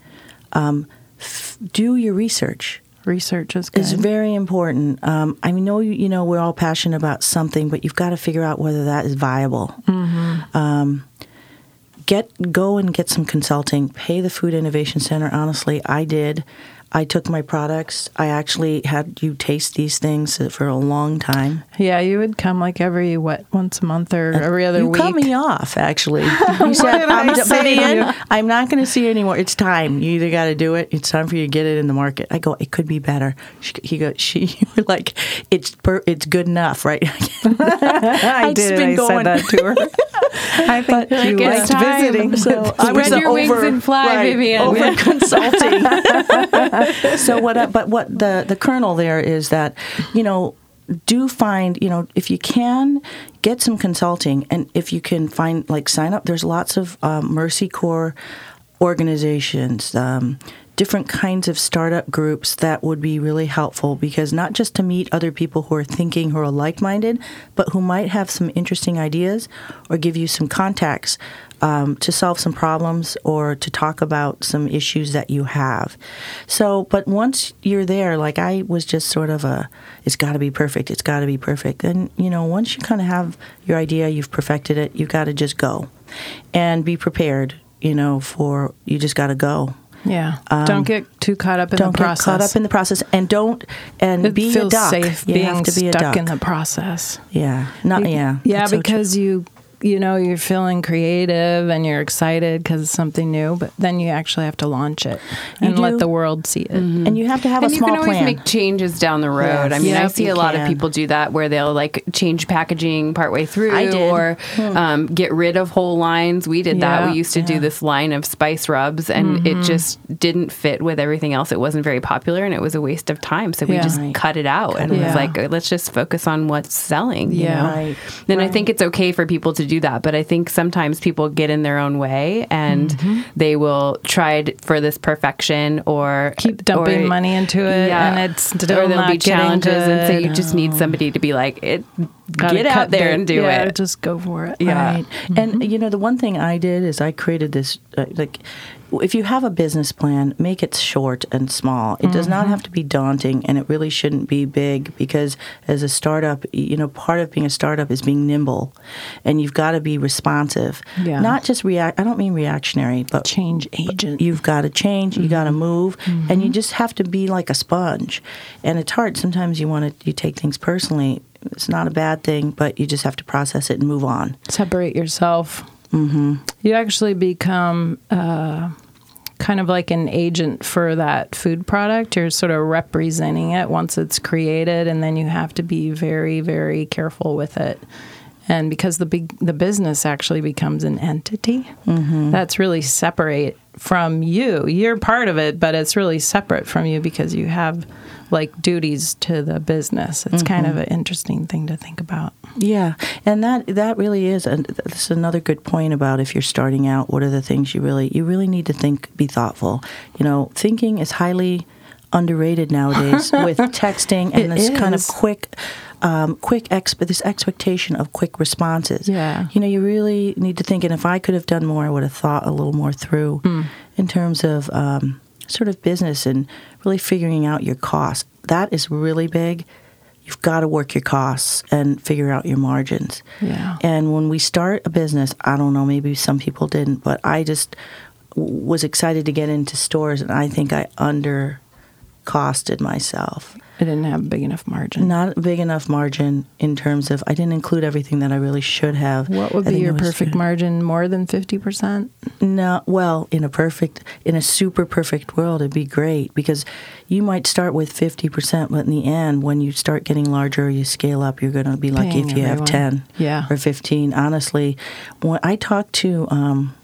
Um, f- do your research. Research is good. It's very important. Um, I know you, you know we're all passionate about something, but you've got to figure out whether that is viable. Um, get go and get some consulting. Pay the Food Innovation Center. Honestly, I did. I took my products. I actually had you taste these things for a long time. yeah, you would come like every what once a month or every other you week. cut me off, actually. You said, I'm, say to Vivian, you? I'm not going to see you anymore. It's time. You either got to do it. It's time for you to get it in the market. I go, it could be better. She, he goes, she, you were like, it's per, it's good enough, right? I I'd did. been I going- said that to her. I think you Like, liked time. visiting. So I was your wings and fly, right, Vivian. Over consulting. So what? I- But what the the kernel there is that you know do find you know if you can get some consulting and if you can find like sign up. There's lots of um, Mercy Corps organizations. Um, different kinds of startup groups that would be really helpful because not just to meet other people who are thinking who are like-minded but who might have some interesting ideas or give you some contacts um, to solve some problems or to talk about some issues that you have so but once you're there like i was just sort of a it's got to be perfect it's got to be perfect then you know once you kind of have your idea you've perfected it you've got to just go and be prepared you know for you just got to go Yeah. don't get too caught up in the process. don't get caught up in the process, and don't and it be feels a duck. safe you being have to be a stuck duck. in the process. yeah, not yeah, Yeah, That's so because you you know you're feeling creative and you're excited because it's something new, but then you actually have to launch it and do. let the world see it. and you have to have and a you small can always plan. make changes down the road. Yes. I mean, I see a lot of people do that where they'll like change packaging partway through I did. Hmm. or um, get rid of whole lines. We did that. We used to do this line of spice rubs, and Mm-hmm. it just didn't fit with everything else. It wasn't very popular, and it was a waste of time. So we Yeah. just Right. cut it out and it was out. like, let's just focus on what's selling. you Yeah. know? Right, And I think it's okay for people to do that, but I think sometimes people get in their own way and Mm-hmm. they will try for this perfection or Keep dumping or- money into it, yeah, and it's still or there'll not be getting challenges, and so you just need somebody to be like, it, Gotta get out there the- and do yeah, it. Just go for it. Yeah. Right. And you know, the one thing I did is I created this uh, like if you have a business plan, make it short and small. It does not have to be daunting and it really shouldn't be big because as a startup, you know, part of being a startup is being nimble and you've got to be responsive. Yeah. Not just react I don't mean reactionary, but Change agent. You've got to change. You got to move, and you just have to be like a sponge. And it's hard. Sometimes you want to you take things personally. It's not a bad thing, but you just have to process it and move on. separate yourself. Mm-hmm. You actually become uh, kind of like an agent for that food product. You're sort of representing it once it's created, and then you have to be very, very careful with it. And because the big the business actually becomes an entity, mm-hmm. that's really separate from you. You're part of it, but it's really separate from you because you have like duties to the business. It's kind of an interesting thing to think about. Yeah, and that that really is, and that's another good point about if you're starting out. What are the things you really you really need to think, be thoughtful. You know, thinking is highly underrated nowadays with texting and It this kind of is. quick. Um, quick exp- this expectation of quick responses. Yeah. you know, you really need to think. And if I could have done more, I would have thought a little more through in terms of um, sort of business and really figuring out your costs. That is really big. You've got to work your costs and figure out your margins. Yeah. And when we start a business, I don't know, maybe some people didn't, but I just was excited to get into stores, and I think I under costed myself. I didn't have a big enough margin. Not a big enough margin in terms of I didn't include everything that I really should have. What would I be your it was- perfect margin? More than 50%? No, well, in a perfect, in a super perfect world, it'd be great because you might start with 50%, but in the end, when you start getting larger, or you scale up, you're going to be lucky Paying if you have 10 Yeah. or 15. Honestly, when I talked to um,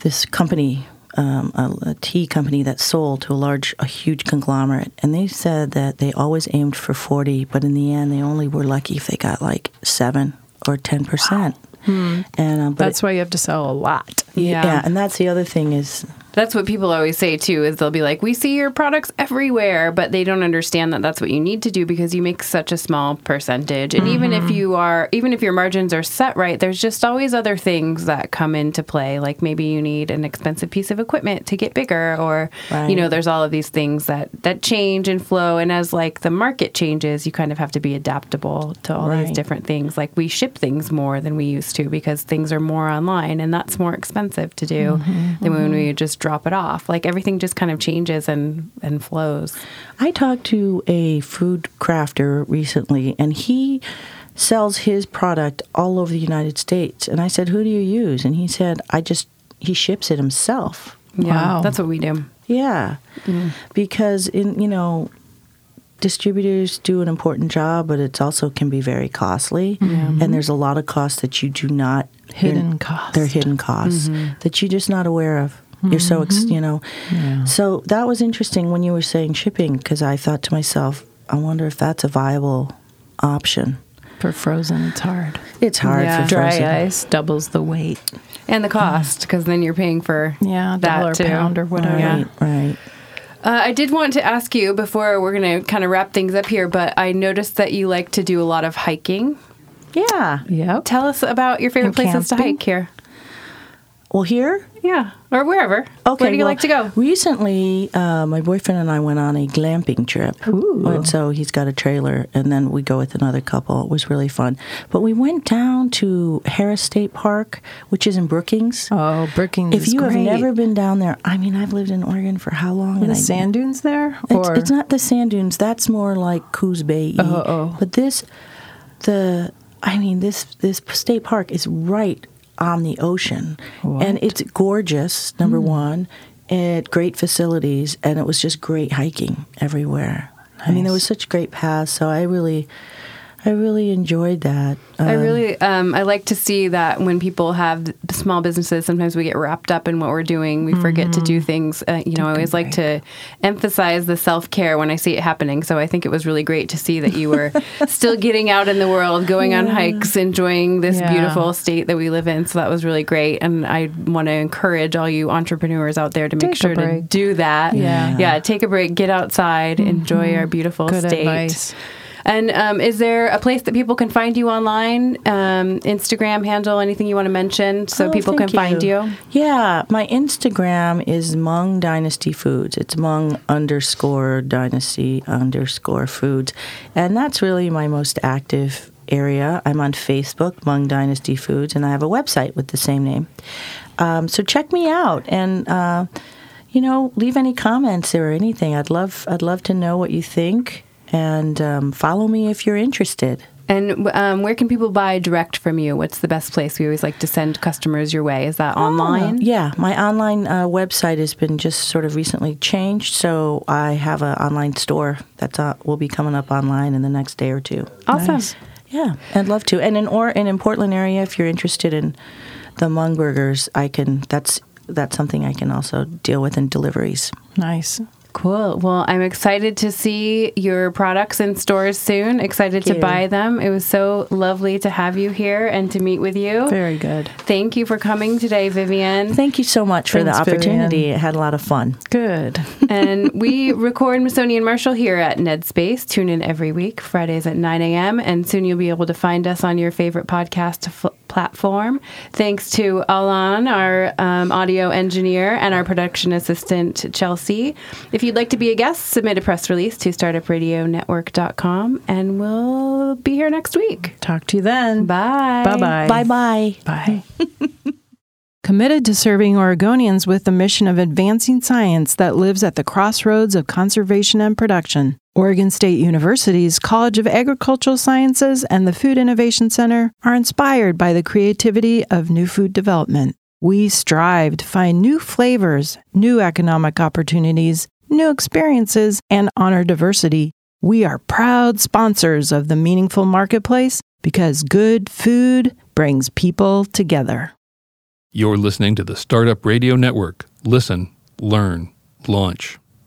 this company, um, a, a tea company that sold to a large, a huge conglomerate, and they said that they always aimed for 40, but in the end, they only were lucky if they got like 7 or 10%. And um, but That's why you have to sell a lot. Yeah. yeah, and that's the other thing is That's what people always say too is they'll be like, "We see your products everywhere," but they don't understand that that's what you need to do because you make such a small percentage. And even Mm-hmm. if you are even if your margins are set right, there's just always other things that come into play. Like maybe you need an expensive piece of equipment to get bigger or you know, there's all of these things that that change and flow and as like the market changes, you kind of have to be adaptable to all these different things. Like we ship things more than we used to because things are more online and that's more expensive to do Mm-hmm, than when we just drop it off. Like everything just kind of changes and and flows. I talked to a food crafter recently, and he sells his product all over the United States. And I said, "Who do you use?" And he said, "I just he ships it himself." Yeah, Wow. that's what we do. Yeah, because in you know. Distributors do an important job, but it also can be very costly, mm-hmm. and there's a lot of costs that you do not Hidden costs. They're hidden costs mm-hmm. that you're just not aware of. You're so ex- mm-hmm. you know. Yeah. So that was interesting when you were saying shipping because I thought to myself, I wonder if that's a viable option. For frozen, it's hard. It's hard Yeah. for Dry frozen. ice doubles the weight. And the cost, because then you're paying for Yeah, that dollar a too. pound or whatever. Yeah. Right, right. Uh, I did want to ask you before we're going to kind of wrap things up here, but I noticed that you like to do a lot of hiking. Yeah. Yep. Tell us about your favorite And places to hike here. Well, here, Yeah, or wherever. Okay, Where do you well, like to go? Recently, uh, my boyfriend and I went on a glamping trip. Ooh. And so he's got a trailer, and then we go with another couple. It was really fun. But we went down to Harris State Park, which is in Brookings. Oh, Brookings if is you great. have never been down there, I mean, I've lived in Oregon for how long? the I- sand dunes there, It's, or it's not the sand dunes. That's more like Coos Bay. Oh, oh. But this, the, I mean, this this state park is right on the ocean, and it's gorgeous. Number Hmm. one, it great facilities, and it was just great hiking everywhere. I mean, there was such great paths, so I really, I really enjoyed that. I Um, really, um, I like to see that when people have small businesses, sometimes we get wrapped up in what we're doing. We forget to Mm-hmm. do things. Uh, you know, I always like to emphasize the self care when I see it happening. So I think it was really great to see that you were still getting out in the world, going on hikes, enjoying this Yeah. beautiful state that we live in. So that was really great. And I want to encourage all you entrepreneurs out there to make Take sure to do that. Yeah. Yeah. Take a break, get outside, enjoy our beautiful Good state. advice. And um, is there a place that people can find you online? Um, Instagram handle, anything you want to mention so Oh, people can thank find you? Yeah, my Instagram is Mung Dynasty Foods. It's Mung underscore Dynasty underscore Foods, and that's really my most active area. I'm on Facebook, Mung Dynasty Foods, and I have a website with the same name. Um, so check me out and. Uh, you know, leave any comments or anything. I'd love, I'd love to know what you think, and um, follow me if you're interested. And um, where can people buy direct from you? What's the best place? We always like to send customers your way. Is that online? Yeah, my online uh, website has been just sort of recently changed, so I have an online store that's uh, will be coming up online in the next day or two. Awesome. Nice. Yeah, I'd love to. And in or and in Portland area, if you're interested in the Mung burgers, I can. That's that's something I can also deal with in deliveries. nice. Cool. Well, I'm excited to see your products in stores soon. Excited to you. buy them. It was so lovely to have you here and to meet with you. Very good. Thank you for coming today, Vivian. Thank you so much for the opportunity. Vivian. I had a lot of fun. Good. and we record Missoni and Marshall here at Ned Space. Tune in every week, Fridays at 9 a.m. And soon you'll be able to find us on your favorite podcast f- platform. Thanks to Alan, our um, audio engineer, and our production assistant, Chelsea. If you'd like to be a guest, submit a press release to startupradionetwork.com, and we'll be here next week. Talk to you then. Bye. Bye-bye. Bye bye. Bye. Committed to serving Oregonians with the mission of advancing science that lives at the crossroads of conservation and production, Oregon State University's College of Agricultural Sciences and the Food Innovation Center are inspired by the creativity of new food development. We strive to find new flavors, new economic opportunities, new experiences, and honor diversity. We are proud sponsors of the Meaningful Marketplace because good food brings people together. You're listening to the Startup Radio Network. Listen, learn, launch.